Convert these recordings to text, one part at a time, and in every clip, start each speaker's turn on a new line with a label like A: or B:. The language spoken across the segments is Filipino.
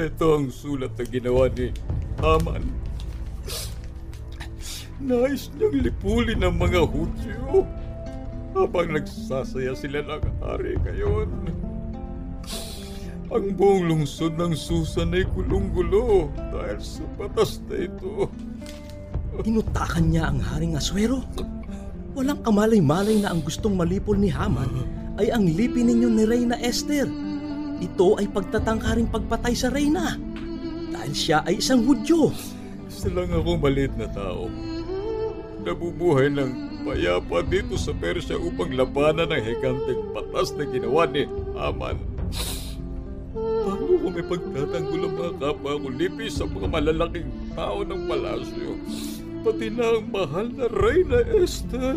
A: Ito ang sulat na ginawa ni Haman. Nais niyang lipulin ang mga Hudyo habang nagsasaya sila ng hari ngayon. Ang buong lungsod ng Susan ay gulong-gulo dahil sa batas na ito.
B: Inutakan niya ang Haring Aswero. Walang kamalay-malay na ang gustong malipol ni Haman ay ang lipi ninyo ni Reyna Esther. Ito ay pagtatangkaring pagpatay sa Reyna. Dahil siya ay isang Hudyo.
A: Isa lang ako maliit na tao. Nabubuhay ng payapa dito sa Persya upang labanan ang higanteng batas na ginawa ni Haman. Paano ko may pagtatanggol ang mga kapwa ko lipi sa mga malalaking tao ng palasyo? Pati na ang mahal na Reyna Esther.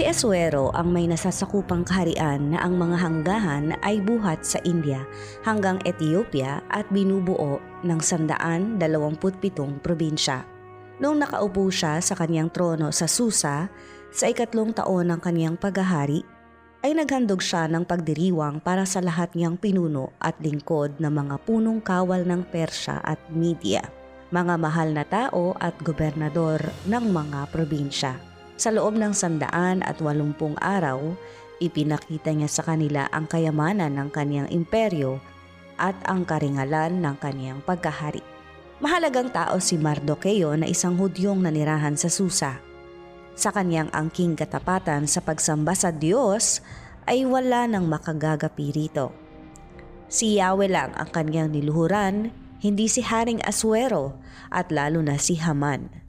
C: Si Asuero ang may nasasakupang kaharian na ang mga hanggahan ay buhat sa India hanggang Ethiopia at binubuo ng 127 probinsya. Noong nakaupo siya sa kanyang trono sa Susa sa ikatlong taon ng kanyang paghahari, ay naghandog siya ng pagdiriwang para sa lahat niyang pinuno at lingkod ng mga punong kawal ng Persya at Media, mga mahal na tao at gobernador ng mga probinsya. Sa loob ng sandaan at walumpung araw, ipinakita niya sa kanila ang kayamanan ng kanyang imperyo at ang karingalan ng kanyang pagkahari. Mahalagang tao si Mardocheo na isang hudyong nanirahan sa Susa. Sa kanyang angking katapatan sa pagsamba sa Diyos ay wala nang makagagapi rito. Si Yahweh lang ang kanyang niluhuran, hindi si Haring Aswero at lalo na si Haman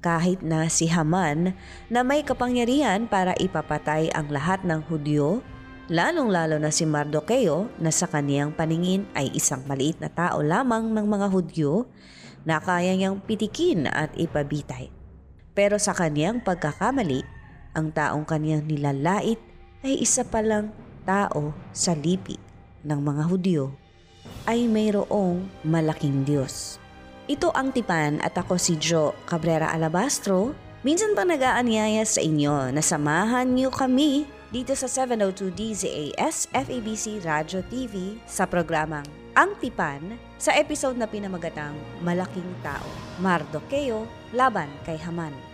C: kahit na si Haman na may kapangyarihan para ipapatay ang lahat ng Hudyo, lalong-lalo na si Mardocheo na sa kaniyang paningin ay isang maliit na tao lamang ng mga Hudyo na kaya niyang pitikin at ipabitay. Pero sa kaniyang pagkakamali, ang taong kaniyang nilalait ay isa palang tao sa lipi ng mga Hudyo ay mayroong malaking Diyos. Ito ang Tipan at ako si Joe Cabrera Alabastro. Minsan pang nag-aanyaya sa inyo na samahan niyo kami dito sa 702 DZAS FABC Radio TV sa programang Ang Tipan sa episode na pinamagatang Malaking Tao, Mardocheo, Laban kay Haman.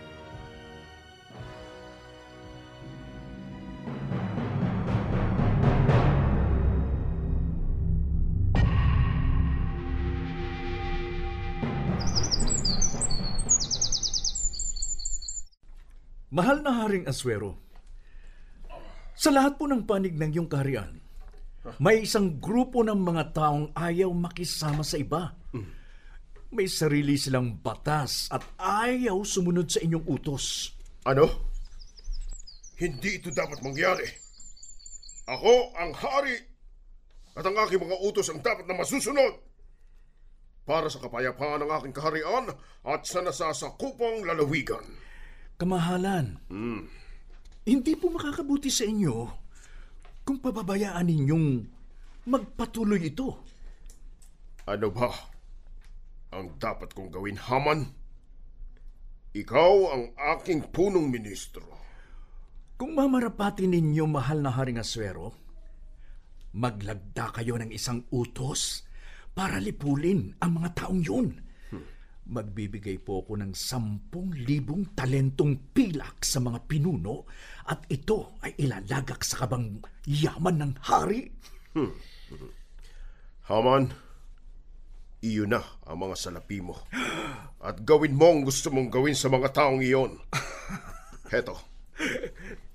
B: Mahal na Haring Aswero, sa lahat po ng panig ng iyong kaharian, may isang grupo ng mga taong ayaw makisama sa iba. May sarili silang batas at ayaw sumunod sa inyong utos.
D: Ano? Hindi ito dapat mangyari. Ako ang hari at ang aking mga utos ang dapat na masusunod para sa kapayapaan ng aking kaharian at sa nasasakupang lalawigan.
B: Kamahalan, hindi po makakabuti sa inyo kung pababayaan ninyong magpatuloy ito.
D: Ano ba ang dapat kong gawin, Haman? Ikaw ang aking punong ministro.
B: Kung mamarapati ninyo mahal na Haring Aswero, maglagda kayo ng isang utos para lipulin ang mga taong yun. Magbibigay po ako ng sampung libong talentong pilak sa mga pinuno at ito ay ilalagak sa kabang yaman ng hari.
D: Haman, iyon na ang mga salapi mo. At gawin mo ang gusto mong gawin sa mga taong iyon. Heto.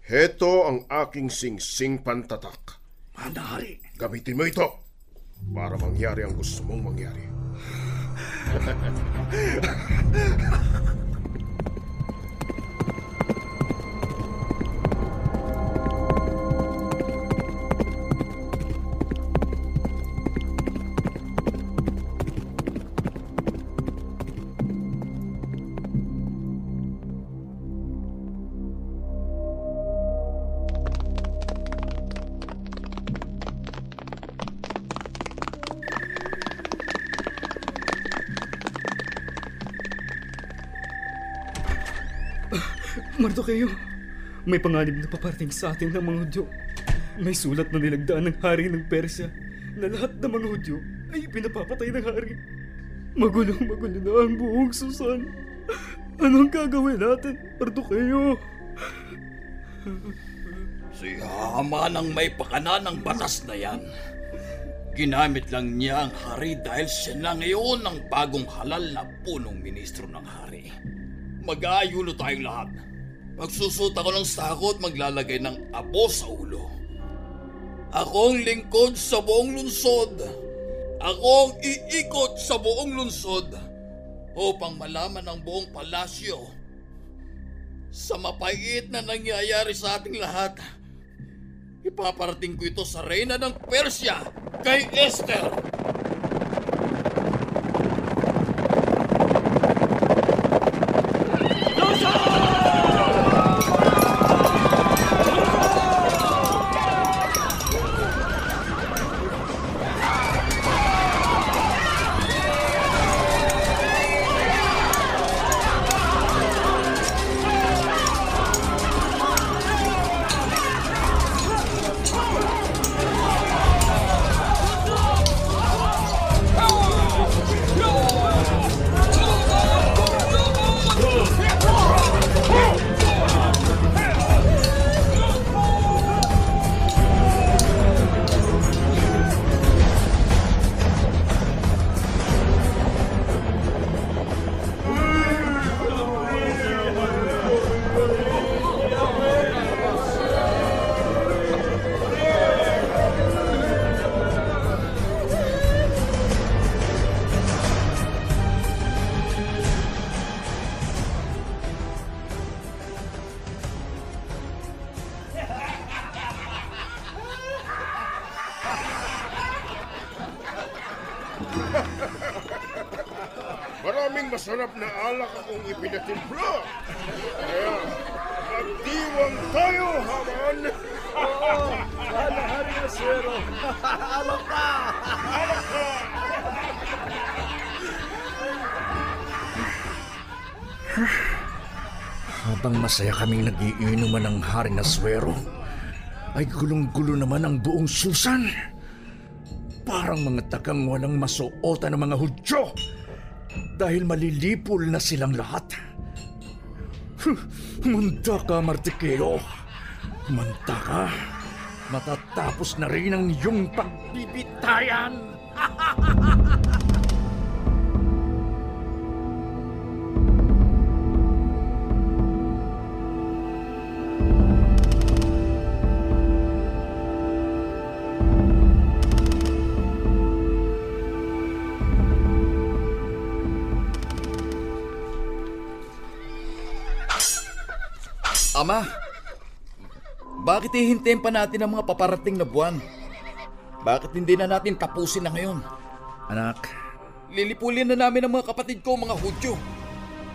D: Heto ang aking sing-sing pantatak.
B: Mahal na hari,
D: Gamitin mo ito para mangyari ang gusto mong mangyari. ハハハハ!
E: Mardokeyo, may panganib na paparating sa atin ng mga Hudyo. May sulat na nilagdaan ng hari ng Persya na lahat ng mga Hudyo ay pinapapatay ng hari. Magulong magulo na ang buong Susan. Anong gagawin natin, Mardokeyo?
B: Si Haman ang may pakana ng batas na yan. Ginamit lang niya ang hari dahil siya na ngayon ang bagong halal na punong ministro ng hari. Mag-aayuno tayong lahat. Magsusot ako ng sako at maglalagay ng abo sa ulo. Ako ang lingkod sa buong lunsod. Ako ang iikot sa buong lunsod upang malaman ng buong palasyo sa mapait na nangyayari sa ating lahat. Ipaparating ko ito sa reyna ng Persya, kay Esther.
D: Akong ipinatimpla. Kaya, magdiwang tayo, Haman!
B: Habang masaya kaming nagiinuman ng hari na swero, ay gulong-gulo naman ang buong Susan. Parang mga tagang walang masuotan ng mga Hudyo dahil malilipol na silang lahat. Manda ka, Martikeo. Manda ka. Matatapos na rin ang iyong pagbibitayan.
F: Ama, bakit hihintayin pa natin ang mga paparating na buwan? Bakit hindi na natin tapusin na ngayon?
B: Anak,
F: Lilipulin na namin ang mga kapatid ko, mga Hudyo.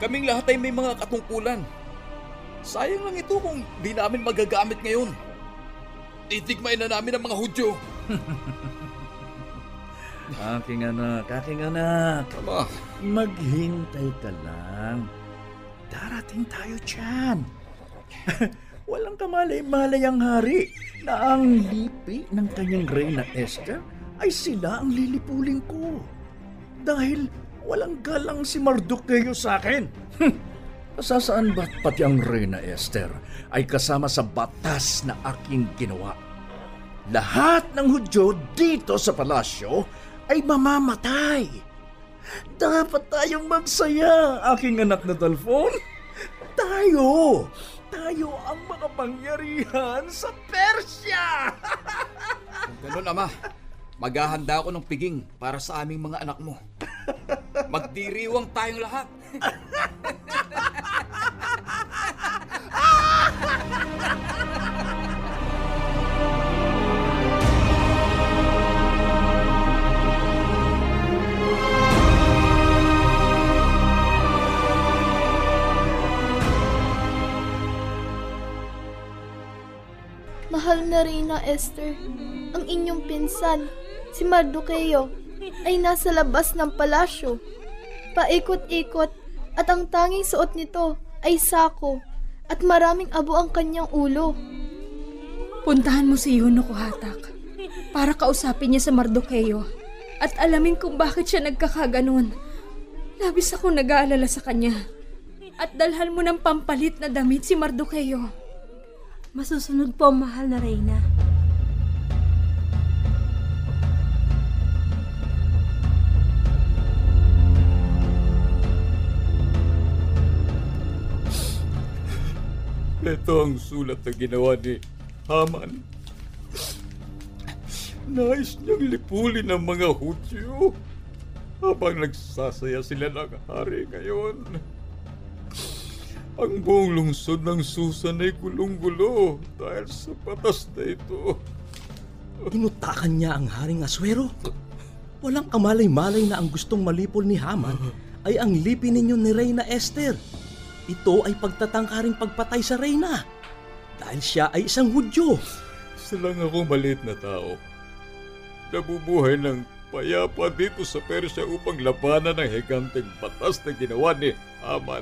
F: Kaming lahat ay may mga katungkulan. Sayang lang ito kung di namin magagamit ngayon. Titigmain na namin ang mga Hudyo.
B: aking anak, aking anak.
F: Ama,
B: Maghintay ka lang. Darating tayo dyan. Walang kamalay-malay ang hari na ang lipi ng kanyang reyna Esther ay sila ang lilipulin ko. Dahil walang galang si Mardocheo sa akin. Sasaan ba't pati ang reyna Esther ay kasama sa batas na aking ginawa? Lahat ng Hudyo dito sa palasyo ay mamamatay. Dapat tayong magsaya, aking anak na Dalphon. Tayo! Tayo ang mga pangyarihan sa Persya!
F: kung ganun ama, Maghahanda ako ng piging para sa aming mga anak mo. Magdiriwang tayong lahat.
G: Mahal na Reyna Esther, ang inyong pinsan, si Mardoqueo, ay nasa labas ng palasyo. Paikot-ikot at ang tanging suot nito ay sako at maraming abo ang kanyang ulo.
H: Puntahan mo si Yuno Hatak para kausapin niya sa Mardoqueo at alamin kung bakit siya nagkakaganon. Labis akong nag-aalala sa kanya. At dalhan mo ng pampalit na damit si Mardoqueo.
I: Masusunod po, mahal na Reyna.
A: Ito ang sulat na ginawa ni Haman. Nais niyang lipulin ang mga Hudyo habang nagsasaya sila ng hari ngayon. Ang buong lungsod ng Susan ay gulong-gulo dahil sa batas na ito.
J: Inutakan niya ang Haring Aswero. Walang kamalay-malay na ang gustong malipol ni Haman ay ang lipi ninyo ni Reyna Esther. Ito ay pagtatangkaring pagpatay sa Reyna. Dahil siya ay isang Hudyo.
A: Isa lang ako maliit na tao. Nabubuhay ng payapa dito sa Persya upang labanan ang higanteng batas na ginawa ni Haman.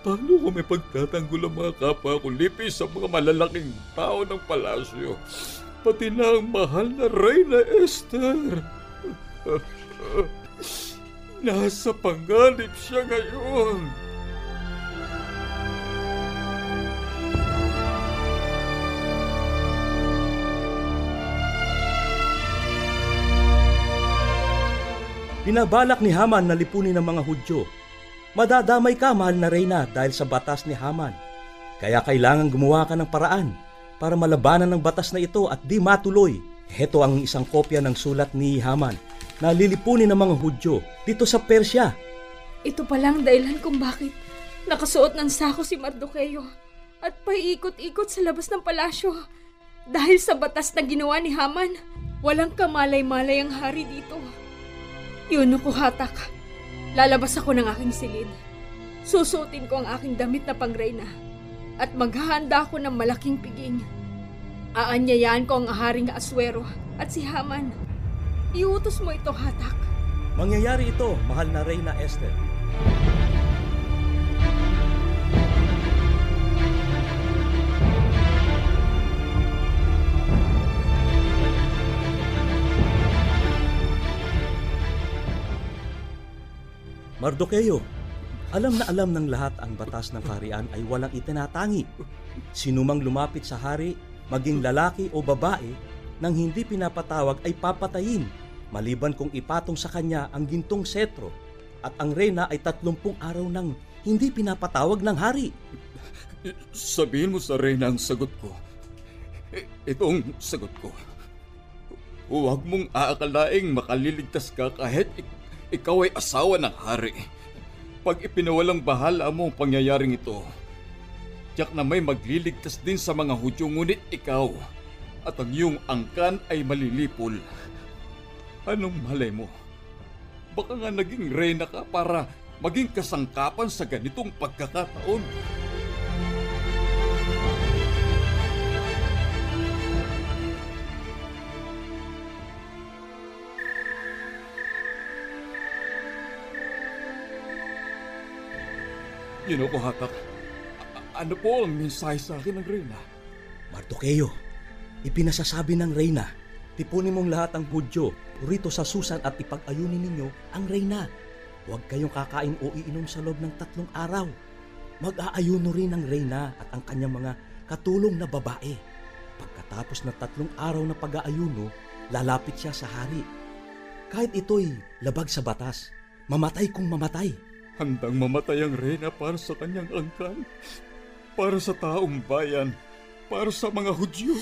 A: Paano ko may pagtatanggol ang mga kapwa ko lipi sa mga malalaking tao ng palasyo? Pati na ang mahal na Reyna Esther. Nasa panganib siya ngayon.
J: Binabalak ni Haman na lipunin ng mga Hudyo. Madadamay ka, mahal na Reyna, dahil sa batas ni Haman. Kaya kailangan gumawa ka ng paraan para malabanan ng batas na ito at di matuloy. Heto ang isang kopya ng sulat ni Haman na lilipunin ng mga Hudyo dito sa Persya.
H: Ito palang dahilan kung bakit nakasuot ng sako si Mardoqueo at paiikot-ikot sa labas ng palasyo. Dahil sa batas na ginawa ni Haman, walang kamalay-malay ang hari dito. Yun ko hatak. Lalabas ako ng aking silid. Susutin ko ang aking damit na pangreyna. At maghahanda ako ng malaking piging. Aanyayaan ko ang haring Aswero at si Haman. Iutos mo ito, hatak.
J: Mangyayari ito, mahal na Reyna Esther. Mardoqueo, alam na alam ng lahat ang batas ng kaharian ay walang itinatangi. Sinumang lumapit sa hari, maging lalaki o babae, nang hindi pinapatawag ay papatayin, maliban kung ipatong sa kanya ang gintong setro at ang reyna ay tatlumpung araw nang hindi pinapatawag ng hari.
A: Sabihin mo sa Reyna ang sagot ko. Itong sagot ko. Huwag mong aakalaing makaliligtas ka kahit ik- ikaw ay asawa ng hari. Pag ipinawalang bahala mo ang pangyayaring ito, tiyak na may magliligtas din sa mga Hudyo ngunit ikaw at ang iyong angkan ay malilipol. Anong malay mo? Baka nga naging reyna ka para maging kasangkapan sa ganitong pagkakataon. Yun ako, Hatak. Ano po ang mensahe sa akin ng Reyna?
J: Mardoqueo, ipinasasabi ng reyna, tipunin mong lahat ang Hudyo rito sa Susan at ipag-ayunin ninyo ang reyna. Huwag kayong kakain o iinom sa loob ng tatlong araw. Mag-aayuno rin ang reyna at ang kanyang mga katulong na babae. Pagkatapos na tatlong araw na pag-aayuno, lalapit siya sa hari. Kahit ito'y labag sa batas, mamatay kung mamatay.
A: Handang mamatay ang Reyna para sa kanyang angkan, para sa taong bayan, para sa mga Hudyo.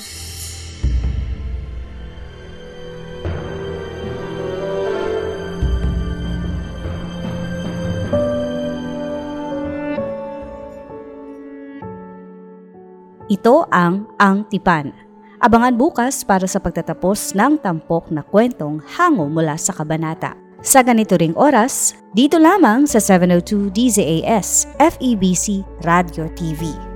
C: Ito ang Ang Tipan. Abangan bukas para sa pagtatapos ng tampok na kwentong hango mula sa kabanata. Sa ganito ring oras, dito lamang sa 702 DZAS FEBC Radio TV.